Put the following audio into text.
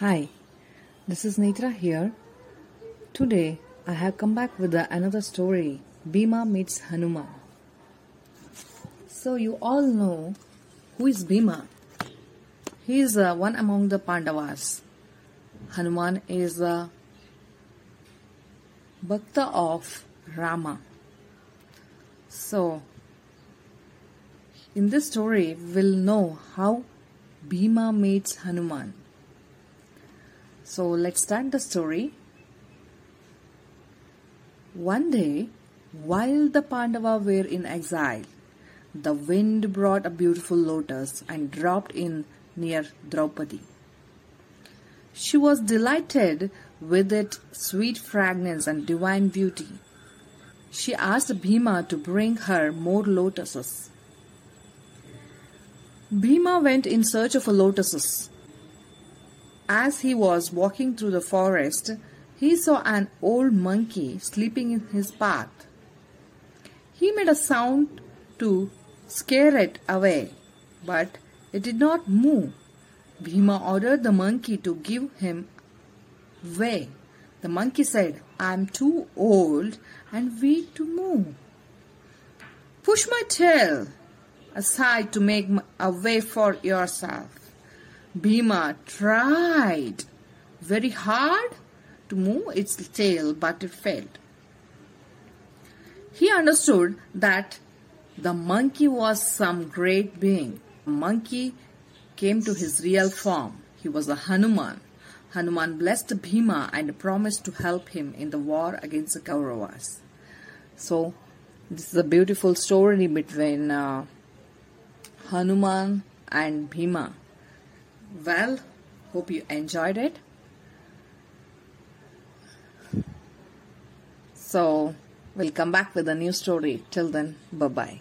Hi, this is Netra here. Today I have come back with another story Bhima meets Hanuman. So, you all know who is Bhima. He is uh, one among the Pandavas. Hanuman is a Bhakta of Rama. So, in this story, we'll know how Bhima meets Hanuman. So let's start the story. One day, while the Pandava were in exile, the wind brought a beautiful lotus and dropped in near Draupadi. She was delighted with its sweet fragrance and divine beauty. She asked Bhima to bring her more lotuses. Bhima went in search of lotuses. As he was walking through the forest, he saw an old monkey sleeping in his path. He made a sound to scare it away, but it did not move. Bhima ordered the monkey to give him way. The monkey said, I am too old and weak to move. Push my tail aside to make a way for yourself. Bhima tried very hard to move its tail, but it failed. He understood that the monkey was some great being. The monkey came to his real form. He was a Hanuman. Hanuman blessed Bhima and promised to help him in the war against the Kauravas. So, this is a beautiful story between uh, Hanuman and Bhima. Well, hope you enjoyed it. So, we'll come back with a new story. Till then, bye bye.